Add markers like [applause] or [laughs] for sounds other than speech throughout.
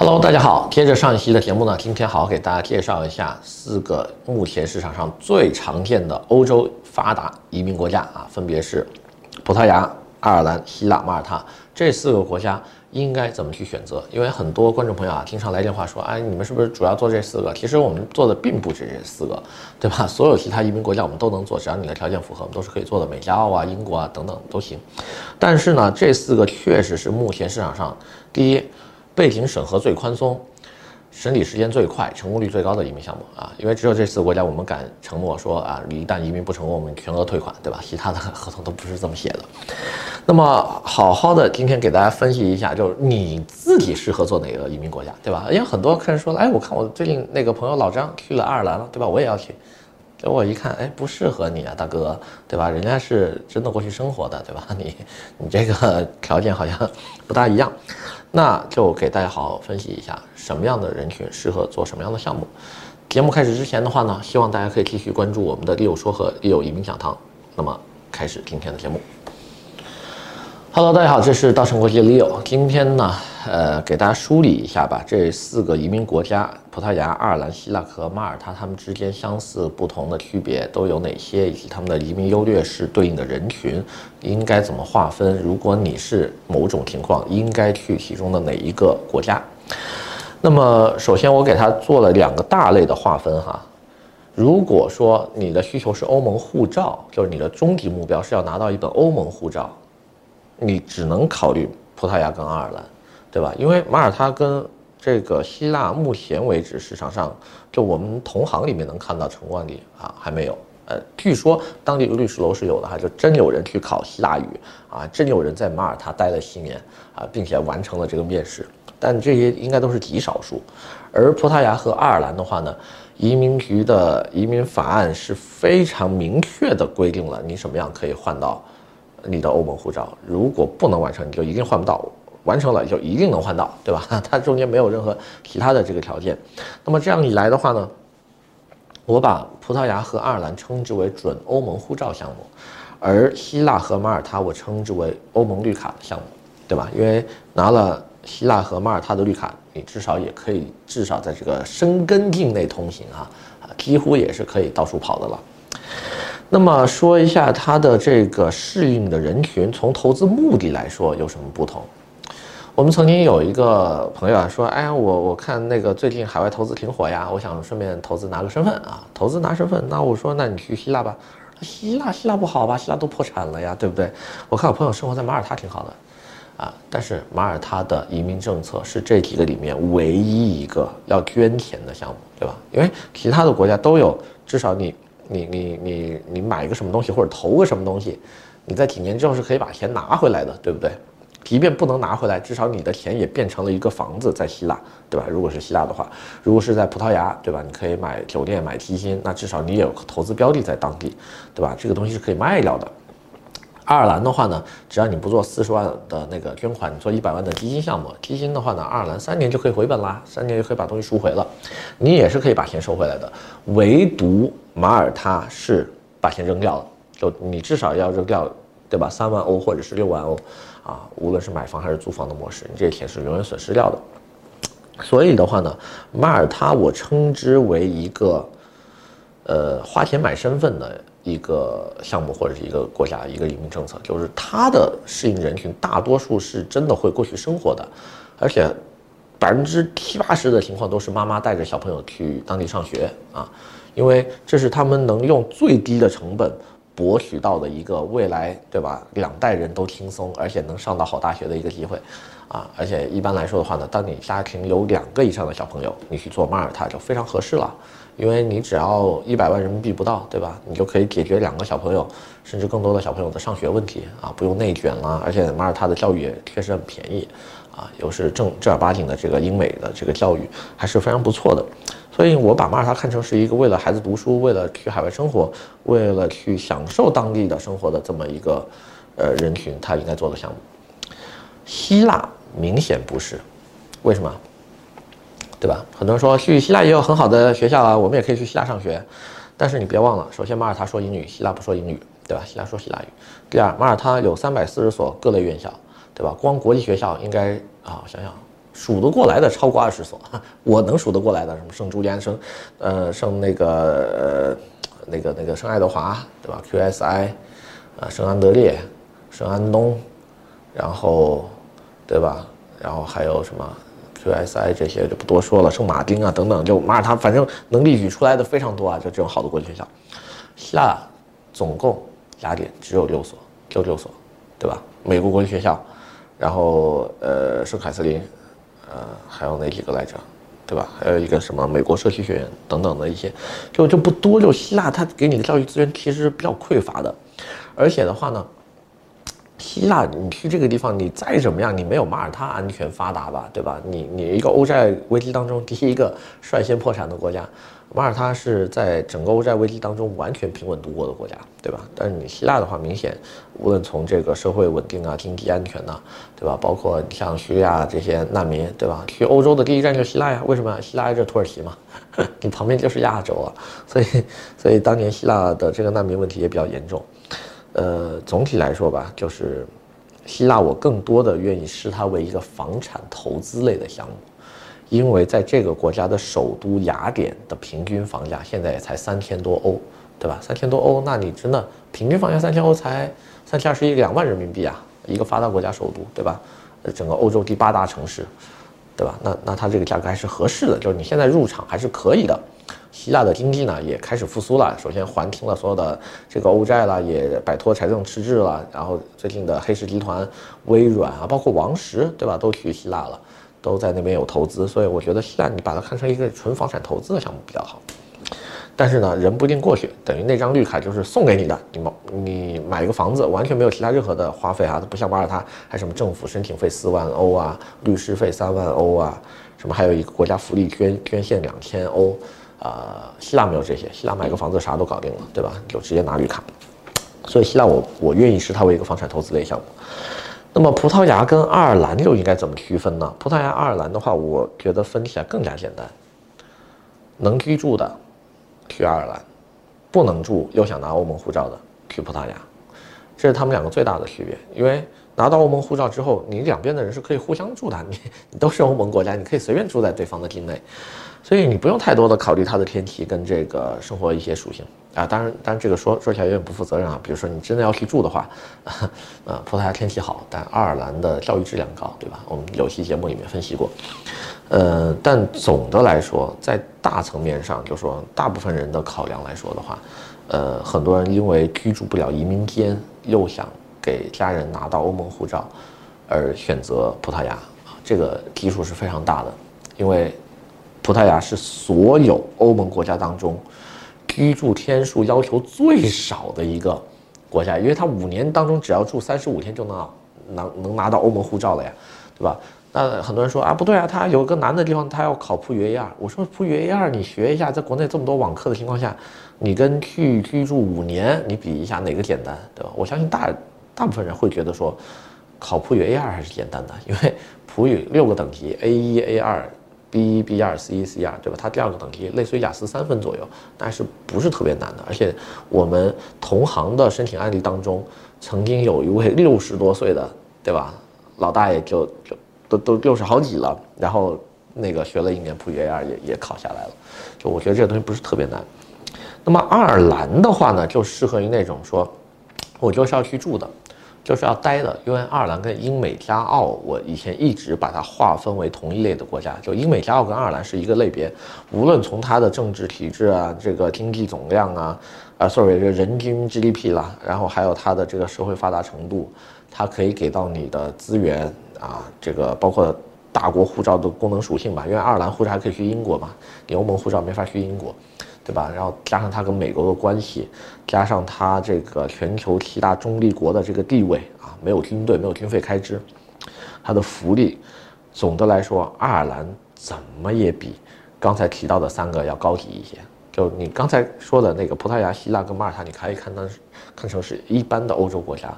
Hello，大家好。接着上一期的节目呢，今天好好给大家介绍一下四个目前市场上最常见的欧洲发达移民国家啊，分别是葡萄牙、爱尔兰、希腊、马耳他这四个国家应该怎么去选择？因为很多观众朋友啊，经常来电话说，哎，你们是不是主要做这四个？其实我们做的并不止这四个，对吧？[laughs] 所有其他移民国家我们都能做，只要你的条件符合，我们都是可以做的。美加澳啊、英国啊等等都行。但是呢，这四个确实是目前市场上第一。背景审核最宽松，审理时间最快，成功率最高的移民项目啊！因为只有这四个国家，我们敢承诺说啊，一旦移民不成功，我们全额退款，对吧？其他的合同都不是这么写的。那么，好好的，今天给大家分析一下，就是你自己适合做哪个移民国家，对吧？因为很多客人说，哎，我看我最近那个朋友老张去了爱尔兰了，对吧？我也要去。结果一看，哎，不适合你啊，大哥，对吧？人家是真的过去生活的，对吧？[laughs] 你你这个 [laughs] 条件好像 [laughs] 不大一样。那就给大家好好分析一下，什么样的人群适合做什么样的项目。节目开始之前的话呢，希望大家可以继续关注我们的 Leo 说和 Leo 移民讲堂。那么开始今天的节目。Hello，大家好，这是稻盛国际的 Leo。今天呢，呃，给大家梳理一下吧。这四个移民国家：葡萄牙、爱尔兰、希腊和马耳他，他们之间相似不同的区别都有哪些？以及他们的移民优劣势对应的人群应该怎么划分？如果你是某种情况，应该去其中的哪一个国家？那么，首先我给他做了两个大类的划分哈。如果说你的需求是欧盟护照，就是你的终极目标是要拿到一本欧盟护照。你只能考虑葡萄牙跟爱尔兰，对吧？因为马耳他跟这个希腊目前为止市场上，就我们同行里面能看到成功案例啊，还没有。呃，据说当地的律师楼是有的，哈就真有人去考希腊语啊，真有人在马耳他待了七年啊，并且完成了这个面试。但这些应该都是极少数。而葡萄牙和爱尔兰的话呢，移民局的移民法案是非常明确的规定了你什么样可以换到。你的欧盟护照如果不能完成，你就一定换不到；完成了就一定能换到，对吧？[laughs] 它中间没有任何其他的这个条件。那么这样一来的话呢，我把葡萄牙和爱尔兰称之为准欧盟护照项目，而希腊和马耳他我称之为欧盟绿卡项目，对吧？因为拿了希腊和马耳他的绿卡，你至少也可以至少在这个申根境内通行啊，啊，几乎也是可以到处跑的了。那么说一下它的这个适应的人群，从投资目的来说有什么不同？我们曾经有一个朋友啊说，哎呀，我我看那个最近海外投资挺火呀，我想顺便投资拿个身份啊，投资拿身份。那我说，那你去希腊吧。希腊希腊不好吧？希腊都破产了呀，对不对？我看我朋友生活在马耳他挺好的，啊，但是马耳他的移民政策是这几个里面唯一一个要捐钱的项目，对吧？因为其他的国家都有，至少你。你你你你买一个什么东西或者投个什么东西，你在几年之后是可以把钱拿回来的，对不对？即便不能拿回来，至少你的钱也变成了一个房子在希腊，对吧？如果是希腊的话，如果是在葡萄牙，对吧？你可以买酒店买基金，那至少你也有投资标的在当地，对吧？这个东西是可以卖掉的。爱尔兰的话呢，只要你不做四十万的那个捐款，你做一百万的基金项目，基金的话呢，爱尔兰三年就可以回本啦，三年就可以把东西赎回了，你也是可以把钱收回来的。唯独马耳他是把钱扔掉了，就你至少要扔掉，对吧？三万欧或者是六万欧，啊，无论是买房还是租房的模式，你这些钱是永远损失掉的。所以的话呢，马耳他我称之为一个，呃，花钱买身份的。一个项目或者是一个国家一个移民政策，就是它的适应人群大多数是真的会过去生活的，而且百分之七八十的情况都是妈妈带着小朋友去当地上学啊，因为这是他们能用最低的成本博取到的一个未来，对吧？两代人都轻松，而且能上到好大学的一个机会啊！而且一般来说的话呢，当你家庭有两个以上的小朋友，你去做马耳他就非常合适了。因为你只要一百万人民币不到，对吧？你就可以解决两个小朋友，甚至更多的小朋友的上学问题啊，不用内卷了。而且马耳他的教育也确实很便宜，啊，又是正正儿八经的这个英美的这个教育，还是非常不错的。所以我把马耳他看成是一个为了孩子读书，为了去海外生活，为了去享受当地的生活的这么一个呃人群，他应该做的项目。希腊明显不是，为什么？对吧？很多人说去希腊也有很好的学校啊，我们也可以去希腊上学。但是你别忘了，首先马耳他说英语，希腊不说英语，对吧？希腊说希腊语。第二，马耳他有三百四十所各类院校，对吧？光国际学校应该啊，我想想，数得过来的超过二十所，[laughs] 我能数得过来的，什么圣朱利安、圣呃圣那个呃那个那个圣爱德华，对吧？QSI，啊圣安德烈、圣安东，然后对吧？然后还有什么 QSI 这些就不多说了，圣马丁啊等等，就马耳他反正能列举出来的非常多啊，就这种好的国际学校。希腊总共雅典只有六所，就六所，对吧？美国国际学校，然后呃圣凯瑟琳。呃，还有哪几个来着，对吧？还有一个什么美国社区学院等等的一些，就就不多。就希腊，它给你的教育资源其实是比较匮乏的，而且的话呢，希腊你去这个地方，你再怎么样，你没有马耳他安全发达吧，对吧？你你一个欧债危机当中 [laughs] 第一个率先破产的国家。马耳他是在整个欧债危机当中完全平稳度过的国家，对吧？但是你希腊的话，明显无论从这个社会稳定啊、经济安全呐、对吧？包括像叙利亚这些难民，对吧？去欧洲的第一站就是希腊呀，为什么？希腊挨着土耳其嘛，[laughs] 你旁边就是亚洲啊，所以所以当年希腊的这个难民问题也比较严重。呃，总体来说吧，就是希腊，我更多的愿意视它为一个房产投资类的项目。因为在这个国家的首都雅典的平均房价现在也才三千多欧，对吧？三千多欧，那你真的平均房价三千欧才三千二十一两万人民币啊，一个发达国家首都，对吧？整个欧洲第八大城市，对吧？那那它这个价格还是合适的，就是你现在入场还是可以的。希腊的经济呢也开始复苏了，首先还清了所有的这个欧债了，也摆脱财政赤字了，然后最近的黑石集团、微软啊，包括王石，对吧？都去希腊了。都在那边有投资，所以我觉得希腊你把它看成一个纯房产投资的项目比较好。但是呢，人不一定过去，等于那张绿卡就是送给你的，你买你买一个房子完全没有其他任何的花费啊，它不像马耳他还什么政府申请费四万欧啊，律师费三万欧啊，什么还有一个国家福利捐捐献两千欧，啊，希腊没有这些，希腊买个房子啥都搞定了，对吧？就直接拿绿卡。所以希腊我我愿意视它为一个房产投资类项目。那么葡萄牙跟爱尔兰又应该怎么区分呢？葡萄牙、爱尔兰的话，我觉得分起来更加简单。能居住的去爱尔兰，不能住又想拿欧盟护照的去葡萄牙，这是他们两个最大的区别。因为拿到欧盟护照之后，你两边的人是可以互相住的，你你都是欧盟国家，你可以随便住在对方的境内。所以你不用太多的考虑它的天气跟这个生活一些属性啊，当然，当然这个说说起来有点不负责任啊。比如说你真的要去住的话，[laughs] 呃，葡萄牙天气好，但爱尔兰的教育质量高，对吧？我们有期节目里面分析过，呃，但总的来说，在大层面上，就说大部分人的考量来说的话，呃，很多人因为居住不了移民间，又想给家人拿到欧盟护照，而选择葡萄牙，这个基数是非常大的，因为。葡萄牙是所有欧盟国家当中居住天数要求最少的一个国家，因为它五年当中只要住三十五天就能能能拿到欧盟护照了呀，对吧？那很多人说啊，不对啊，它有个难的地方，它要考普语 A 二。我说普语 A 二你学一下，在国内这么多网课的情况下，你跟去居住五年你比一下哪个简单，对吧？我相信大大部分人会觉得说考普语 A2 还是简单的，因为普语六个等级 A1 A2。B 一、B 二、C 一、C 二，对吧？它第二个等级类似于雅思三分左右，但是不是特别难的。而且我们同行的申请案例当中，曾经有一位 [laughs] 六十多岁的，对吧？老大爷就就都都六十好几了，然后那个学了一年普语 A2 也也考下来了。就我觉得这个东西不是特别难。那么爱尔兰的话呢，就适合于那种说，我就是要去住的。就是要待的，因为爱尔兰跟英美加澳，我以前一直把它划分为同一类的国家，就英美加澳跟爱尔兰是一个类别，无论从它的政治体制啊，这个经济总量啊，啊，sorry，这人均 GDP 啦，然后还有它的这个社会发达程度，它可以给到你的资源啊，这个包括大国护照的功能属性吧，因为爱尔兰护照还可以去英国嘛，你欧盟护照没法去英国。对吧？然后加上它跟美国的关系，加上它这个全球七大中立国的这个地位啊，没有军队，没有军费开支，它的福利，总的来说，爱尔兰怎么也比刚才提到的三个要高级一些。就你刚才说的那个葡萄牙、希腊跟马耳他，你可以看成看成是一般的欧洲国家。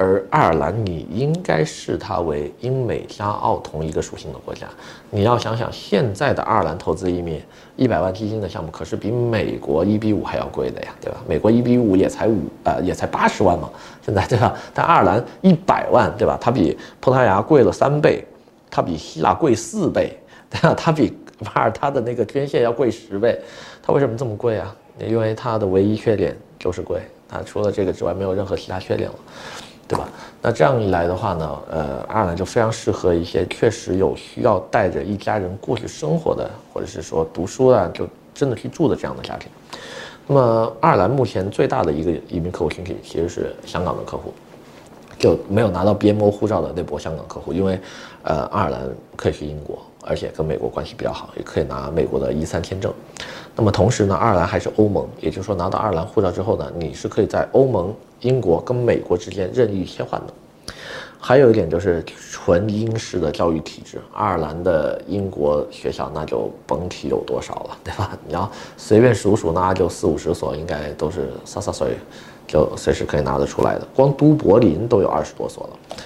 而爱尔兰，你应该视它为英美加澳同一个属性的国家。你要想想，现在的爱尔兰投资移民一百万基金的项目，可是比美国一比五还要贵的呀，对吧？美国一比五也才五，呃，也才八十万嘛，现在对吧？但爱尔兰一百万，对吧？它比葡萄牙贵了三倍，它比希腊贵四倍，对吧？它比马耳他的那个天线要贵十倍，它为什么这么贵啊？因为它的唯一缺点就是贵，它除了这个之外没有任何其他缺点了，对吧？那这样一来的话呢，呃，爱尔兰就非常适合一些确实有需要带着一家人过去生活的，或者是说读书啊，就真的去住的这样的家庭。那么，爱尔兰目前最大的一个移民客户群体其实是香港的客户，就没有拿到 BMO 护照的那波香港客户，因为，呃，爱尔兰可以去英国，而且跟美国关系比较好，也可以拿美国的 E3 签证。那么同时呢，爱尔兰还是欧盟，也就是说拿到爱尔兰护照之后呢，你是可以在欧盟、英国跟美国之间任意切换的。还有一点就是纯英式的教育体制，爱尔兰的英国学校那就甭提有多少了，[laughs] 对吧？你要随便数数，那就四五十所，应该都是洒洒水，就随时可以拿得出来的。光都柏林都有二十多所了，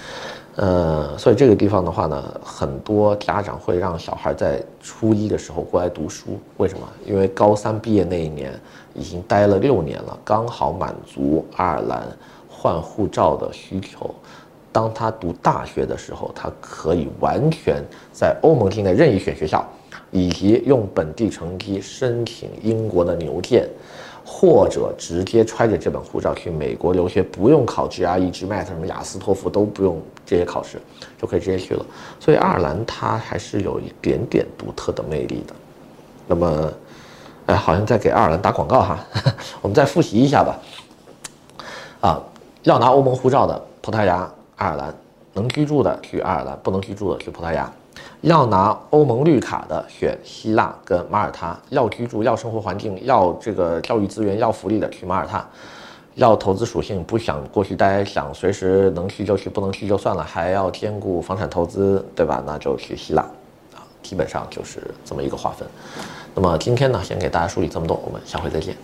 呃，所以这个地方的话呢，很多家长会让小孩在初一的时候过来读书，为什么？因为高三毕业那一年已经待了六年了，刚好满足爱尔兰换护照的需求。当他读大学的时候，他可以完全在欧盟境内任意选学校，以及用本地成绩申请英国的牛剑，或者直接揣着这本护照去美国留学，不用考 GRE、GMAT 什么雅思、托福都不用这些考试，就可以直接去了。所以爱尔兰它还是有一点点独特的魅力的。那么，哎，好像在给爱尔兰打广告哈，[laughs] 我们再复习一下吧。啊，要拿欧盟护照的葡萄牙。爱尔兰能居住的去爱尔兰，不能居住的去葡萄牙。要拿欧盟绿卡的选希腊跟马耳他。要居住、要生活环境、要这个教育资源、要福利的去马耳他。要投资属性，不想过去待，想随时能去就去，不能去就算了，还要兼顾房产投资，对吧？那就去希腊。啊，基本上就是这么一个划分。那么今天呢，先给大家梳理这么多，我们下回再见。